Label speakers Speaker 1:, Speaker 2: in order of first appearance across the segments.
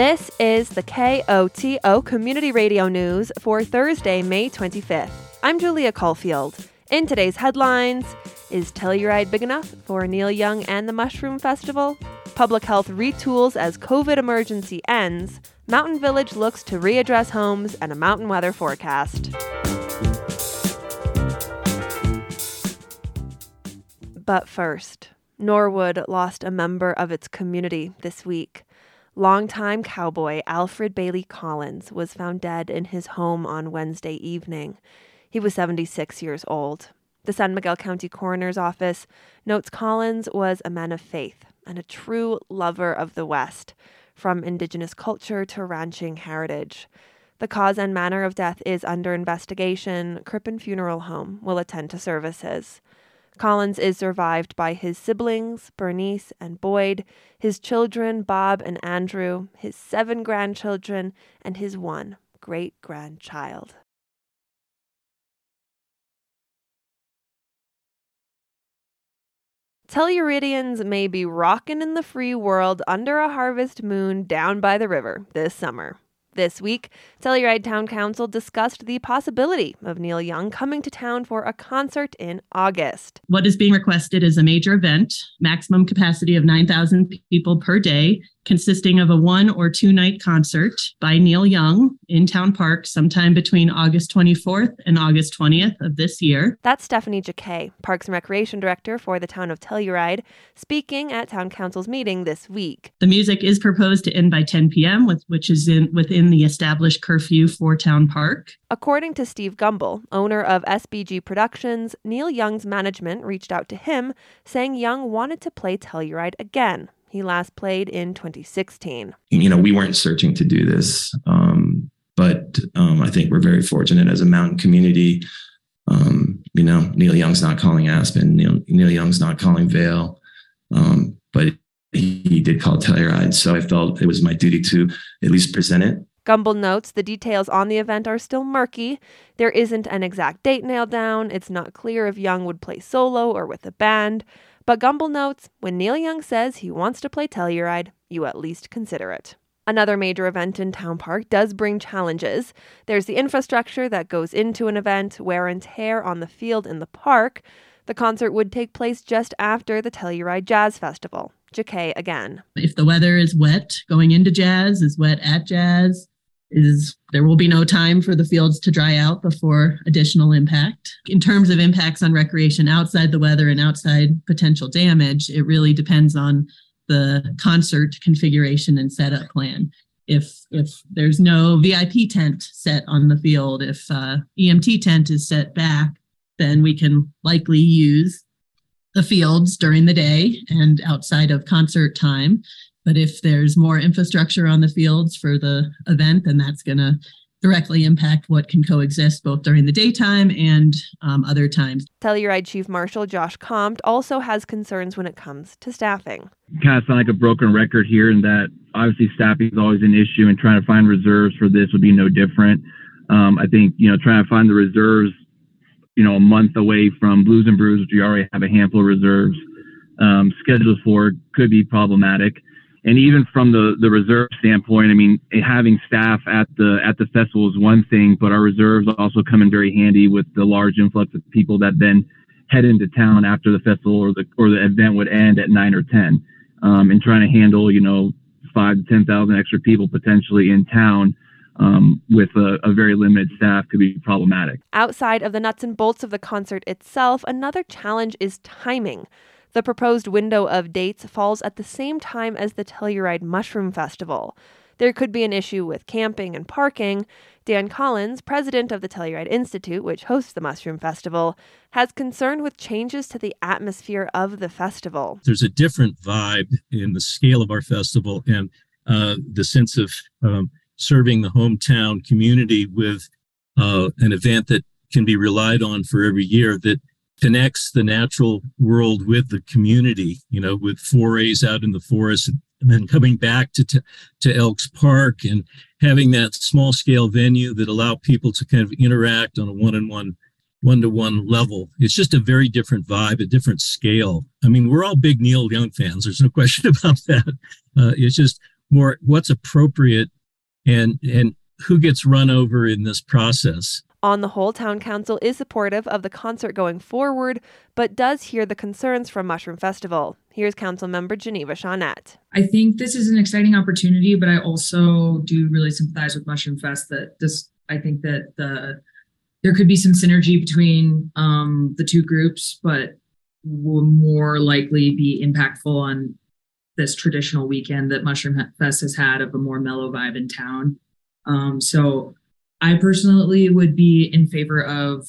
Speaker 1: This is the KOTO Community Radio News for Thursday, May 25th. I'm Julia Caulfield. In today's headlines, is Telluride big enough for Neil Young and the Mushroom Festival? Public health retools as COVID emergency ends. Mountain Village looks to readdress homes and a mountain weather forecast. But first, Norwood lost a member of its community this week. Longtime cowboy Alfred Bailey Collins was found dead in his home on Wednesday evening. He was 76 years old. The San Miguel County Coroner's Office notes Collins was a man of faith and a true lover of the West, from indigenous culture to ranching heritage. The cause and manner of death is under investigation. Crippen Funeral Home will attend to services. Collins is survived by his siblings, Bernice and Boyd, his children, Bob and Andrew, his seven grandchildren, and his one great grandchild. Telluridians may be rockin' in the free world under a harvest moon down by the river this summer. This week, Telluride Town Council discussed the possibility of Neil Young coming to town for a concert in August.
Speaker 2: What is being requested is a major event, maximum capacity of 9,000 people per day, consisting of a one or two night concert by Neil Young in Town Park sometime between August 24th and August 20th of this year.
Speaker 1: That's Stephanie Jacquet, Parks and Recreation Director for the town of Telluride, speaking at Town Council's meeting this week.
Speaker 2: The music is proposed to end by 10 p.m., with, which is in, within the established curfew for Town Park.
Speaker 1: According to Steve Gumble, owner of SBG Productions, Neil Young's management reached out to him saying Young wanted to play Telluride again he last played in 2016.
Speaker 3: You know, we weren't searching to do this, um, but um, I think we're very fortunate as a mountain community. Um, you know, Neil Young's not calling Aspen, Neil, Neil Young's not calling Vail, um, but he, he did call Telluride. So I felt it was my duty to at least present it.
Speaker 1: Gumble notes the details on the event are still murky. There isn't an exact date nailed down. It's not clear if Young would play solo or with a band. But Gumble notes when Neil Young says he wants to play Telluride, you at least consider it. Another major event in Town Park does bring challenges. There's the infrastructure that goes into an event, wear and tear on the field in the park. The concert would take place just after the Telluride Jazz Festival. Jacquet again.
Speaker 2: If the weather is wet going into jazz, is wet at jazz, is there will be no time for the fields to dry out before additional impact. In terms of impacts on recreation outside the weather and outside potential damage, it really depends on the concert configuration and setup plan. If if there's no VIP tent set on the field, if uh, EMT tent is set back, then we can likely use the fields during the day and outside of concert time. But if there's more infrastructure on the fields for the event, then that's going to directly impact what can coexist both during the daytime and um, other times.
Speaker 1: Telluride Chief Marshal Josh Comte also has concerns when it comes to staffing.
Speaker 4: Kind of sound like a broken record here, in that obviously staffing is always an issue, and trying to find reserves for this would be no different. Um, I think you know trying to find the reserves, you know, a month away from Blues and Brews, which we already have a handful of reserves um, scheduled for, could be problematic and even from the the reserve standpoint, I mean, having staff at the at the festival is one thing, but our reserves also come in very handy with the large influx of people that then head into town after the festival or the or the event would end at nine or ten, um, and trying to handle you know five to ten thousand extra people potentially in town. Um, with a, a, very limited staff could be problematic.
Speaker 1: Outside of the nuts and bolts of the concert itself, another challenge is timing. The proposed window of dates falls at the same time as the Telluride Mushroom Festival. There could be an issue with camping and parking. Dan Collins, president of the Telluride Institute, which hosts the Mushroom Festival, has concern with changes to the atmosphere of the festival.
Speaker 5: There's a different vibe in the scale of our festival and uh, the sense of um, serving the hometown community with uh, an event that can be relied on for every year that connects the natural world with the community, you know, with forays out in the forest and then coming back to, to, to Elks Park and having that small scale venue that allow people to kind of interact on a one-on-one one-to-one level. It's just a very different vibe, a different scale. I mean, we're all big Neil Young fans. There's no question about that. Uh, it's just more what's appropriate and and who gets run over in this process.
Speaker 1: On the whole, Town Council is supportive of the concert going forward, but does hear the concerns from Mushroom Festival. Here's Council Member Geneva Shaunette.
Speaker 6: I think this is an exciting opportunity, but I also do really sympathize with Mushroom Fest that this, I think that the there could be some synergy between um, the two groups, but will more likely be impactful on this traditional weekend that Mushroom Fest has had of a more mellow vibe in town. Um, so I personally would be in favor of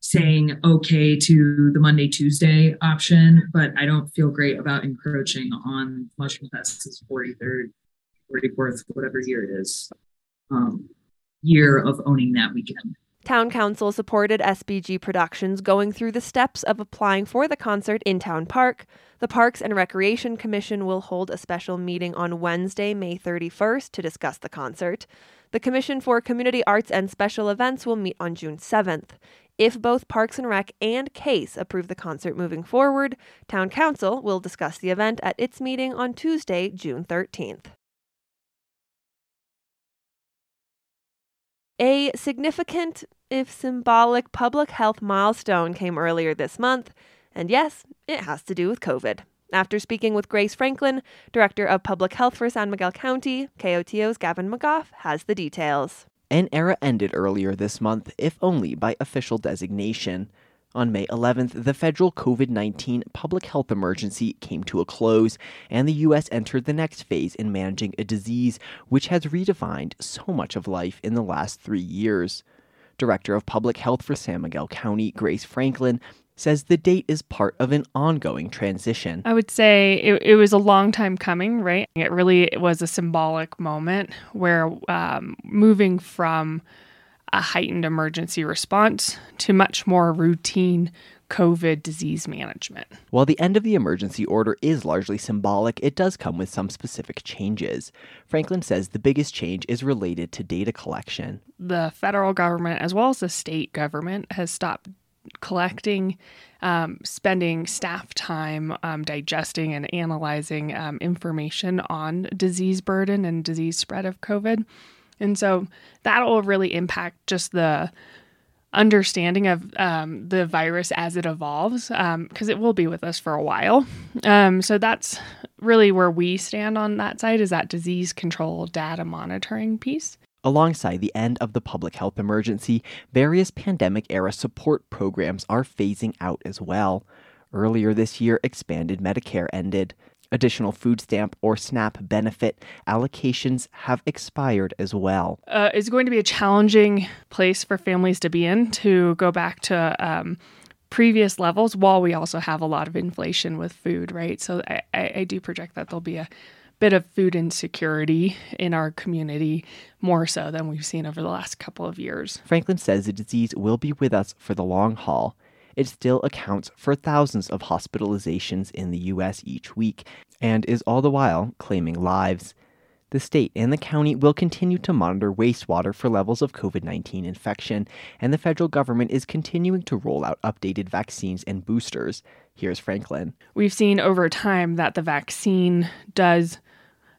Speaker 6: saying okay to the Monday Tuesday option, but I don't feel great about encroaching on Mushroom Fest's 43rd, 44th, whatever year it is, um, year of owning that weekend.
Speaker 1: Town Council supported SBG Productions going through the steps of applying for the concert in Town Park. The Parks and Recreation Commission will hold a special meeting on Wednesday, May 31st to discuss the concert. The Commission for Community Arts and Special Events will meet on June 7th. If both Parks and Rec and CASE approve the concert moving forward, Town Council will discuss the event at its meeting on Tuesday, June 13th. A significant, if symbolic, public health milestone came earlier this month, and yes, it has to do with COVID. After speaking with Grace Franklin, Director of Public Health for San Miguel County, KOTO's Gavin McGough has the details.
Speaker 7: An era ended earlier this month, if only by official designation. On May 11th, the federal COVID 19 public health emergency came to a close, and the U.S. entered the next phase in managing a disease which has redefined so much of life in the last three years. Director of Public Health for San Miguel County, Grace Franklin, says the date is part of an ongoing transition.
Speaker 8: I would say it, it was a long time coming, right? It really was a symbolic moment where um, moving from a heightened emergency response to much more routine COVID disease management.
Speaker 7: While the end of the emergency order is largely symbolic, it does come with some specific changes. Franklin says the biggest change is related to data collection.
Speaker 8: The federal government, as well as the state government, has stopped collecting, um, spending staff time um, digesting and analyzing um, information on disease burden and disease spread of COVID. And so that'll really impact just the understanding of um, the virus as it evolves, because um, it will be with us for a while. Um, so that's really where we stand on that side is that disease control data monitoring piece.
Speaker 7: Alongside the end of the public health emergency, various pandemic era support programs are phasing out as well. Earlier this year, expanded Medicare ended. Additional food stamp or SNAP benefit allocations have expired as well.
Speaker 8: Uh, it's going to be a challenging place for families to be in to go back to um, previous levels while we also have a lot of inflation with food, right? So I, I do project that there'll be a bit of food insecurity in our community more so than we've seen over the last couple of years.
Speaker 7: Franklin says the disease will be with us for the long haul it still accounts for thousands of hospitalizations in the U.S. each week and is all the while claiming lives. The state and the county will continue to monitor wastewater for levels of COVID 19 infection, and the federal government is continuing to roll out updated vaccines and boosters. Here's Franklin.
Speaker 8: We've seen over time that the vaccine does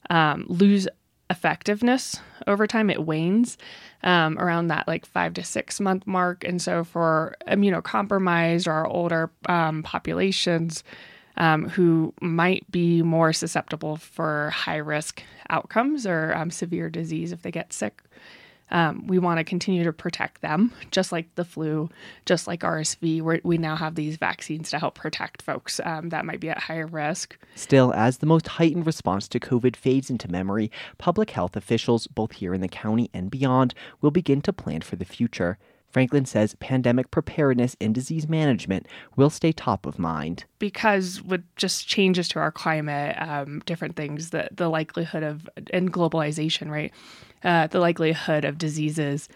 Speaker 8: um, lose effectiveness over time. It wanes um, around that like five to six month mark. And so for immunocompromised or older um, populations um, who might be more susceptible for high risk outcomes or um, severe disease if they get sick, um, we want to continue to protect them, just like the flu, just like RSV. We now have these vaccines to help protect folks um, that might be at higher risk.
Speaker 7: Still, as the most heightened response to COVID fades into memory, public health officials, both here in the county and beyond, will begin to plan for the future. Franklin says pandemic preparedness and disease management will stay top of mind.
Speaker 8: Because with just changes to our climate, um, different things, the, the likelihood of, and globalization, right? Uh, the likelihood of diseases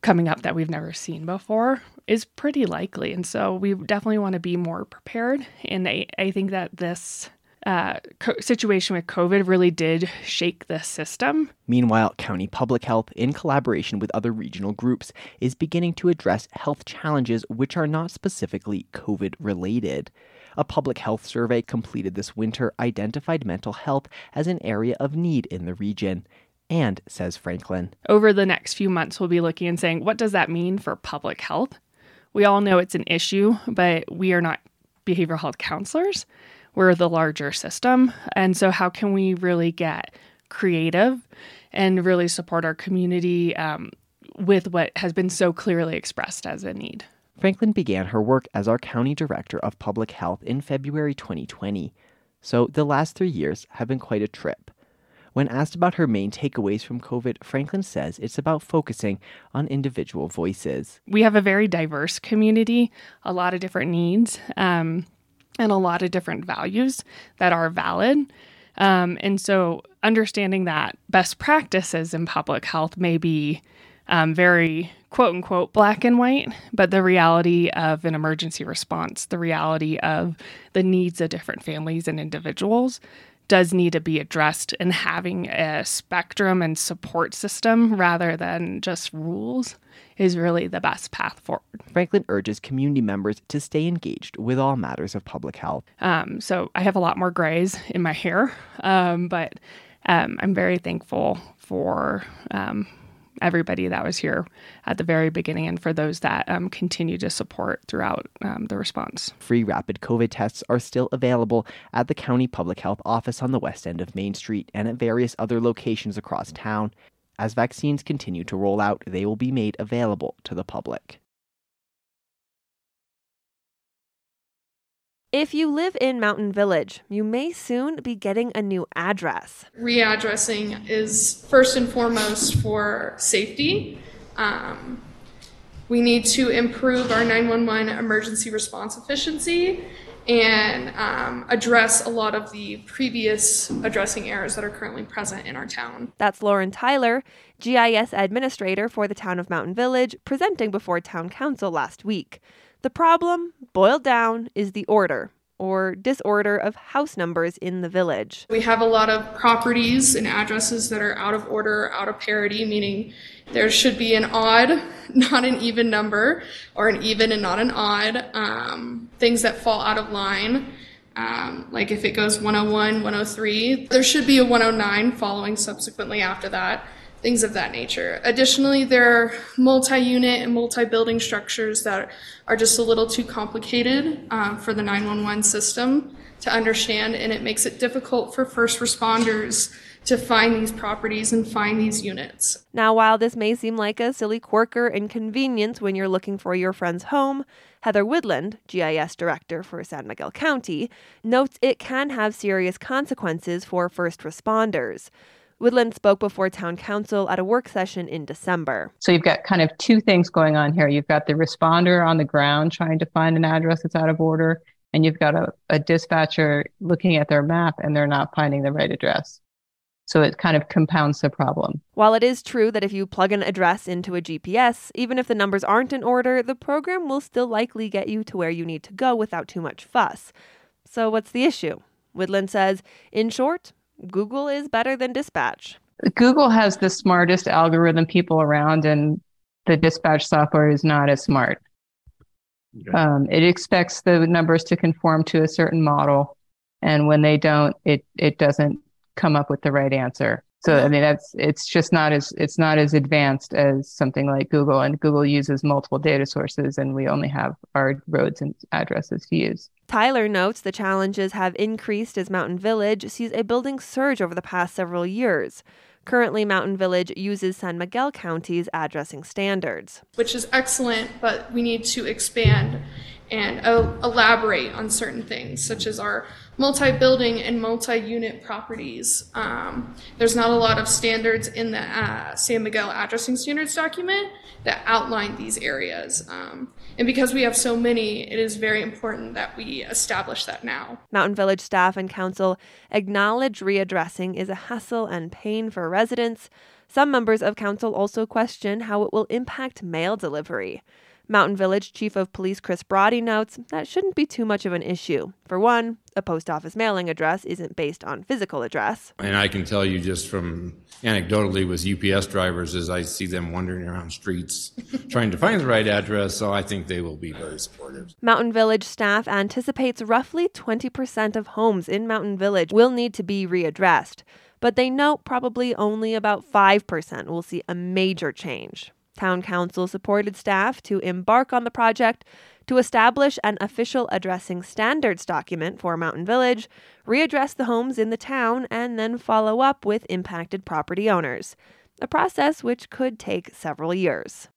Speaker 8: coming up that we've never seen before is pretty likely. And so we definitely want to be more prepared. And I, I think that this uh, co- situation with COVID really did shake the system.
Speaker 7: Meanwhile, County Public Health, in collaboration with other regional groups, is beginning to address health challenges which are not specifically COVID related. A public health survey completed this winter identified mental health as an area of need in the region. And, says Franklin,
Speaker 8: over the next few months, we'll be looking and saying, what does that mean for public health? We all know it's an issue, but we are not behavioral health counselors. We're the larger system. And so, how can we really get creative and really support our community um, with what has been so clearly expressed as a need?
Speaker 7: Franklin began her work as our County Director of Public Health in February 2020. So, the last three years have been quite a trip. When asked about her main takeaways from COVID, Franklin says it's about focusing on individual voices.
Speaker 8: We have a very diverse community, a lot of different needs, um, and a lot of different values that are valid. Um, and so, understanding that best practices in public health may be um, very quote unquote black and white, but the reality of an emergency response, the reality of the needs of different families and individuals does need to be addressed and having a spectrum and support system rather than just rules is really the best path forward.
Speaker 7: Franklin urges community members to stay engaged with all matters of public health.
Speaker 8: Um, so I have a lot more grays in my hair, um, but um, I'm very thankful for um, everybody that was here at the very beginning and for those that um, continue to support throughout um, the response.
Speaker 7: Free rapid COVID tests are still available at the County Public Health Office on the west end of Main Street and at various other locations across town. As vaccines continue to roll out, they will be made available to the public.
Speaker 1: If you live in Mountain Village, you may soon be getting a new address.
Speaker 9: Readdressing is first and foremost for safety. Um, we need to improve our 911 emergency response efficiency and um, address a lot of the previous addressing errors that are currently present in our town.
Speaker 1: That's Lauren Tyler, GIS administrator for the town of Mountain Village, presenting before town council last week. The problem, boiled down, is the order or disorder of house numbers in the village.
Speaker 9: We have a lot of properties and addresses that are out of order, out of parity, meaning there should be an odd, not an even number, or an even and not an odd, um, things that fall out of line. Um, like if it goes 101, 103, there should be a 109 following subsequently after that things of that nature. Additionally, there are multi-unit and multi-building structures that are just a little too complicated um, for the 911 system to understand, and it makes it difficult for first responders to find these properties and find these units.
Speaker 1: Now, while this may seem like a silly quirk or inconvenience when you're looking for your friend's home, Heather Woodland, GIS Director for San Miguel County, notes it can have serious consequences for first responders. Woodland spoke before town council at a work session in December.
Speaker 10: So you've got kind of two things going on here. You've got the responder on the ground trying to find an address that's out of order, and you've got a, a dispatcher looking at their map and they're not finding the right address. So it kind of compounds the problem.
Speaker 1: While it is true that if you plug an address into a GPS, even if the numbers aren't in order, the program will still likely get you to where you need to go without too much fuss. So what's the issue? Woodland says, in short, Google is better than dispatch.
Speaker 10: Google has the smartest algorithm people around, and the dispatch software is not as smart. Okay. Um, it expects the numbers to conform to a certain model, and when they don't, it it doesn't come up with the right answer. So I mean that's it's just not as it's not as advanced as something like Google and Google uses multiple data sources and we only have our roads and addresses to use.
Speaker 1: Tyler notes the challenges have increased as Mountain Village sees a building surge over the past several years. Currently, Mountain Village uses San Miguel County's addressing standards,
Speaker 9: which is excellent, but we need to expand and uh, elaborate on certain things, such as our multi-building and multi-unit properties. Um, there's not a lot of standards in the uh, San Miguel addressing standards document that outline these areas. Um, and because we have so many, it is very important that we establish that now.
Speaker 1: Mountain Village staff and council acknowledge readdressing is a hassle and pain for residents. Some members of council also question how it will impact mail delivery. Mountain Village Chief of Police Chris Broady notes that shouldn't be too much of an issue. For one, a post office mailing address isn't based on physical address.
Speaker 11: And I can tell you just from anecdotally with UPS drivers as I see them wandering around streets trying to find the right address, so I think they will be very supportive.
Speaker 1: Mountain Village staff anticipates roughly 20% of homes in Mountain Village will need to be readdressed, but they note probably only about 5% will see a major change. Town Council supported staff to embark on the project to establish an official addressing standards document for Mountain Village, readdress the homes in the town, and then follow up with impacted property owners, a process which could take several years.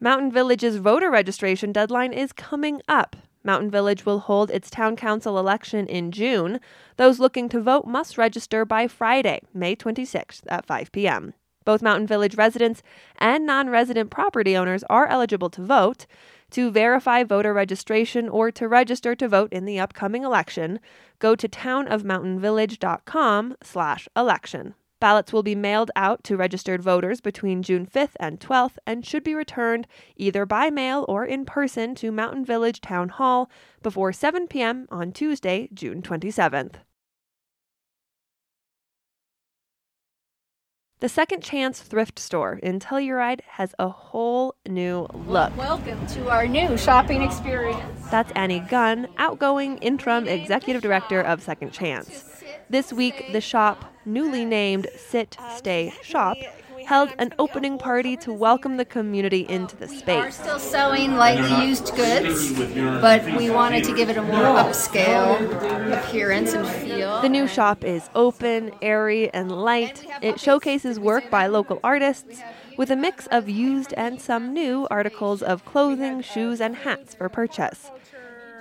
Speaker 1: Mountain Village's voter registration deadline is coming up. Mountain Village will hold its town council election in June. Those looking to vote must register by Friday, May 26th at 5 p.m. Both Mountain Village residents and non resident property owners are eligible to vote. To verify voter registration or to register to vote in the upcoming election, go to townofmountainvillage.com slash election. Ballots will be mailed out to registered voters between June 5th and 12th and should be returned either by mail or in person to Mountain Village Town Hall before 7 p.m. on Tuesday, June 27th. The Second Chance thrift store in Telluride has a whole new look.
Speaker 12: Welcome to our new shopping experience.
Speaker 1: That's Annie Gunn, outgoing interim executive director of Second Chance. This week, the shop, newly named Sit, Stay, Shop, held an opening party to welcome the community into the space.
Speaker 12: We are still selling lightly used goods, but we wanted to give it a more upscale appearance and feel.
Speaker 1: The new shop is open, airy, and light. It showcases work by local artists with a mix of used and some new articles of clothing, shoes, and hats for purchase.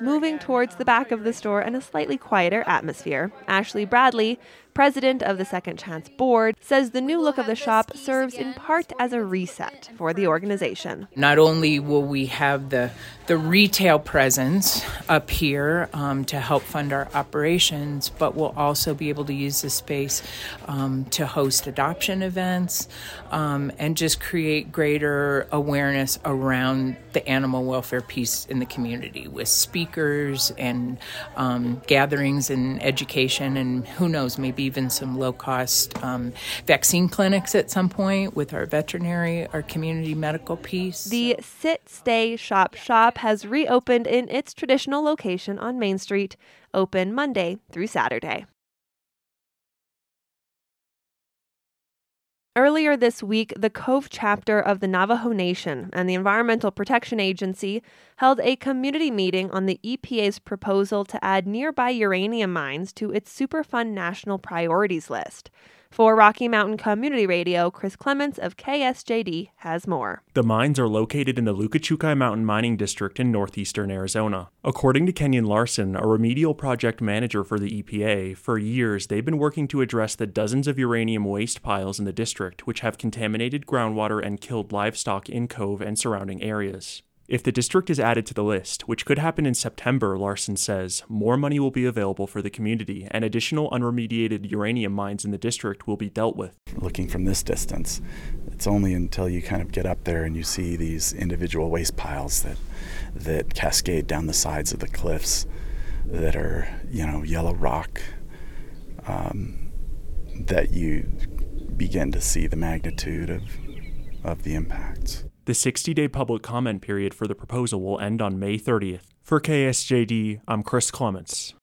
Speaker 1: Moving towards the back of the store in a slightly quieter atmosphere, Ashley Bradley, president of the Second Chance Board, says the new look of the shop serves in part as a reset for the organization.
Speaker 13: Not only will we have the the retail presence up here um, to help fund our operations, but we'll also be able to use the space um, to host adoption events um, and just create greater awareness around the animal welfare piece in the community with speakers and um, gatherings and education, and who knows, maybe even some low cost um, vaccine clinics at some point with our veterinary, our community medical piece.
Speaker 1: The Sit, Stay, Shop, Shop has reopened in its traditional location on Main Street, open Monday through Saturday. Earlier this week, the Cove chapter of the Navajo Nation and the Environmental Protection Agency held a community meeting on the EPA's proposal to add nearby uranium mines to its Superfund national priorities list. For Rocky Mountain Community Radio, Chris Clements of KSJD has more.
Speaker 14: The mines are located in the Lukachukai Mountain Mining District in northeastern Arizona. According to Kenyon Larson, a remedial project manager for the EPA, for years they've been working to address the dozens of uranium waste piles in the district which have contaminated groundwater and killed livestock in Cove and surrounding areas. If the district is added to the list, which could happen in September, Larson says, more money will be available for the community and additional unremediated uranium mines in the district will be dealt with.
Speaker 15: Looking from this distance, it's only until you kind of get up there and you see these individual waste piles that that cascade down the sides of the cliffs that are, you know, yellow rock um, that you begin to see the magnitude of of the impacts.
Speaker 14: The 60 day public comment period for the proposal will end on May 30th. For KSJD, I'm Chris Clements.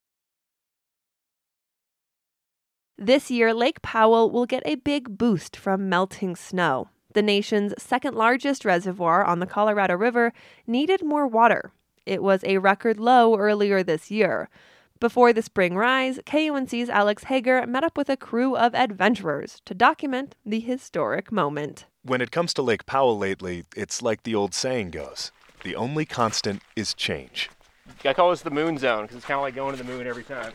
Speaker 1: This year, Lake Powell will get a big boost from melting snow. The nation's second largest reservoir on the Colorado River needed more water. It was a record low earlier this year. Before the spring rise, KUNC's Alex Hager met up with a crew of adventurers to document the historic moment.
Speaker 16: When it comes to Lake Powell lately, it's like the old saying goes the only constant is change.
Speaker 17: I call this the moon zone because it's kind of like going to the moon every time.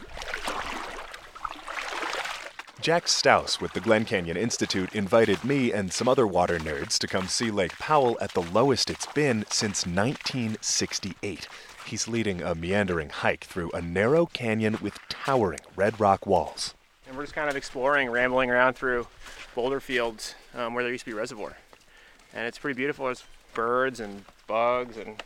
Speaker 16: Jack Stauss with the Glen Canyon Institute invited me and some other water nerds to come see Lake Powell at the lowest it's been since 1968. He's leading a meandering hike through a narrow canyon with towering red rock walls.
Speaker 17: And we're just kind of exploring, rambling around through boulder fields um, where there used to be a reservoir. and it's pretty beautiful. There's birds and bugs and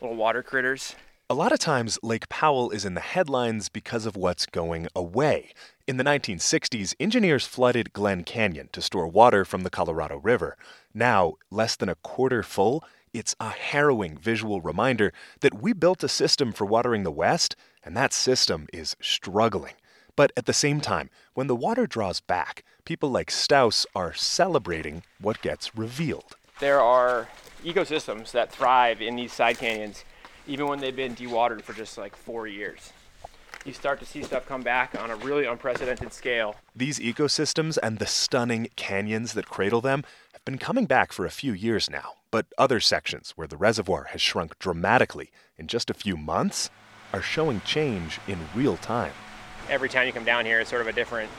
Speaker 17: little water critters.
Speaker 16: A lot of times, Lake Powell is in the headlines because of what's going away. In the 1960s, engineers flooded Glen Canyon to store water from the Colorado River. Now, less than a quarter full, it's a harrowing visual reminder that we built a system for watering the West, and that system is struggling. But at the same time, when the water draws back, people like Stauss are celebrating what gets revealed.
Speaker 17: There are ecosystems that thrive in these side canyons even when they've been dewatered for just like four years. You start to see stuff come back on a really unprecedented scale.
Speaker 16: These ecosystems and the stunning canyons that cradle them have been coming back for a few years now, but other sections where the reservoir has shrunk dramatically in just a few months are showing change in real time.
Speaker 17: Every time you come down here, it's sort of a different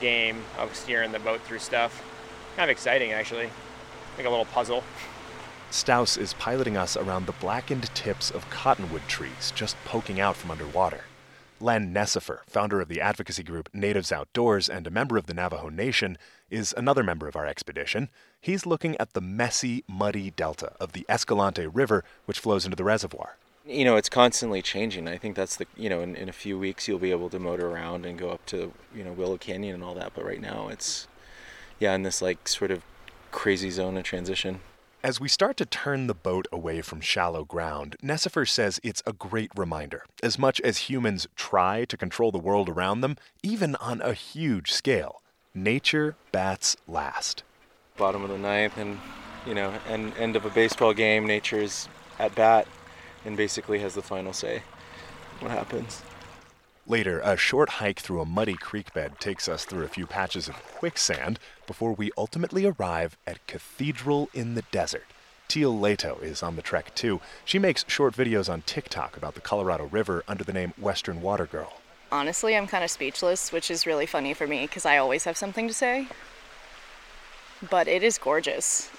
Speaker 17: game of steering the boat through stuff. Kind of exciting, actually. Like a little puzzle.
Speaker 16: Stauss is piloting us around the blackened tips of cottonwood trees just poking out from underwater. Len Necefer, founder of the advocacy group Natives Outdoors and a member of the Navajo Nation, is another member of our expedition. He's looking at the messy, muddy delta of the Escalante River, which flows into the reservoir.
Speaker 18: You know, it's constantly changing. I think that's the, you know, in, in a few weeks you'll be able to motor around and go up to, you know, Willow Canyon and all that. But right now it's, yeah, in this like sort of crazy zone of transition.
Speaker 16: As we start to turn the boat away from shallow ground, Necefer says it's a great reminder. As much as humans try to control the world around them, even on a huge scale, nature bats last.
Speaker 18: Bottom of the ninth, and you know, and end of a baseball game, nature's at bat, and basically has the final say. What happens?
Speaker 16: Later, a short hike through a muddy creek bed takes us through a few patches of quicksand before we ultimately arrive at Cathedral in the Desert. Teal Lehto is on the trek too. She makes short videos on TikTok about the Colorado River under the name Western Water Girl.
Speaker 19: Honestly, I'm kind of speechless, which is really funny for me because I always have something to say. But it is gorgeous.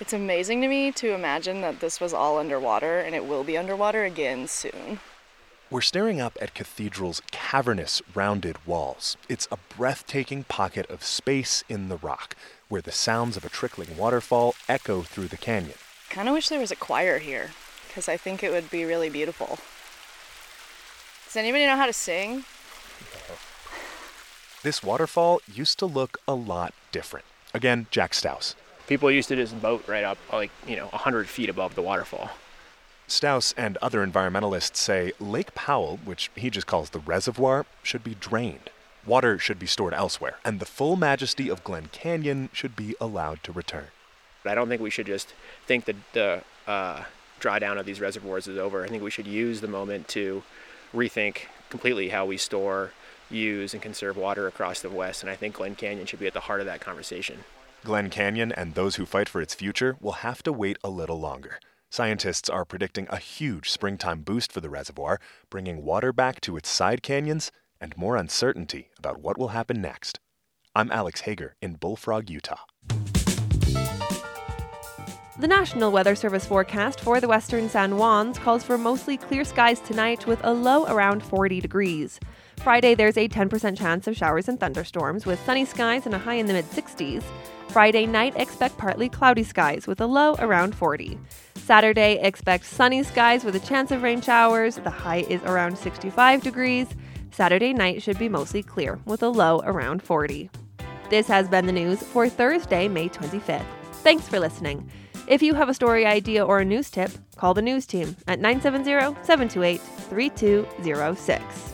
Speaker 19: It's amazing to me to imagine that this was all underwater and it will be underwater again soon.
Speaker 16: We're staring up at Cathedral's cavernous, rounded walls. It's a breathtaking pocket of space in the rock, where the sounds of a trickling waterfall echo through the canyon.
Speaker 19: Kind of wish there was a choir here, because I think it would be really beautiful. Does anybody know how to sing?
Speaker 16: This waterfall used to look a lot different. Again, Jack Stauss.
Speaker 17: People used to just boat right up, like, you know, 100 feet above the waterfall.
Speaker 16: Stauss and other environmentalists say Lake Powell, which he just calls the reservoir, should be drained. Water should be stored elsewhere, and the full majesty of Glen Canyon should be allowed to return.
Speaker 17: I don't think we should just think that the uh, drawdown of these reservoirs is over. I think we should use the moment to rethink completely how we store, use, and conserve water across the West, and I think Glen Canyon should be at the heart of that conversation.
Speaker 16: Glen Canyon and those who fight for its future will have to wait a little longer. Scientists are predicting a huge springtime boost for the reservoir, bringing water back to its side canyons and more uncertainty about what will happen next. I'm Alex Hager in Bullfrog, Utah.
Speaker 1: The National Weather Service forecast for the western San Juans calls for mostly clear skies tonight with a low around 40 degrees. Friday, there's a 10% chance of showers and thunderstorms with sunny skies and a high in the mid 60s. Friday night, expect partly cloudy skies with a low around 40. Saturday, expect sunny skies with a chance of rain showers. The high is around 65 degrees. Saturday night should be mostly clear with a low around 40. This has been the news for Thursday, May 25th. Thanks for listening. If you have a story idea or a news tip, call the news team at 970 728 3206.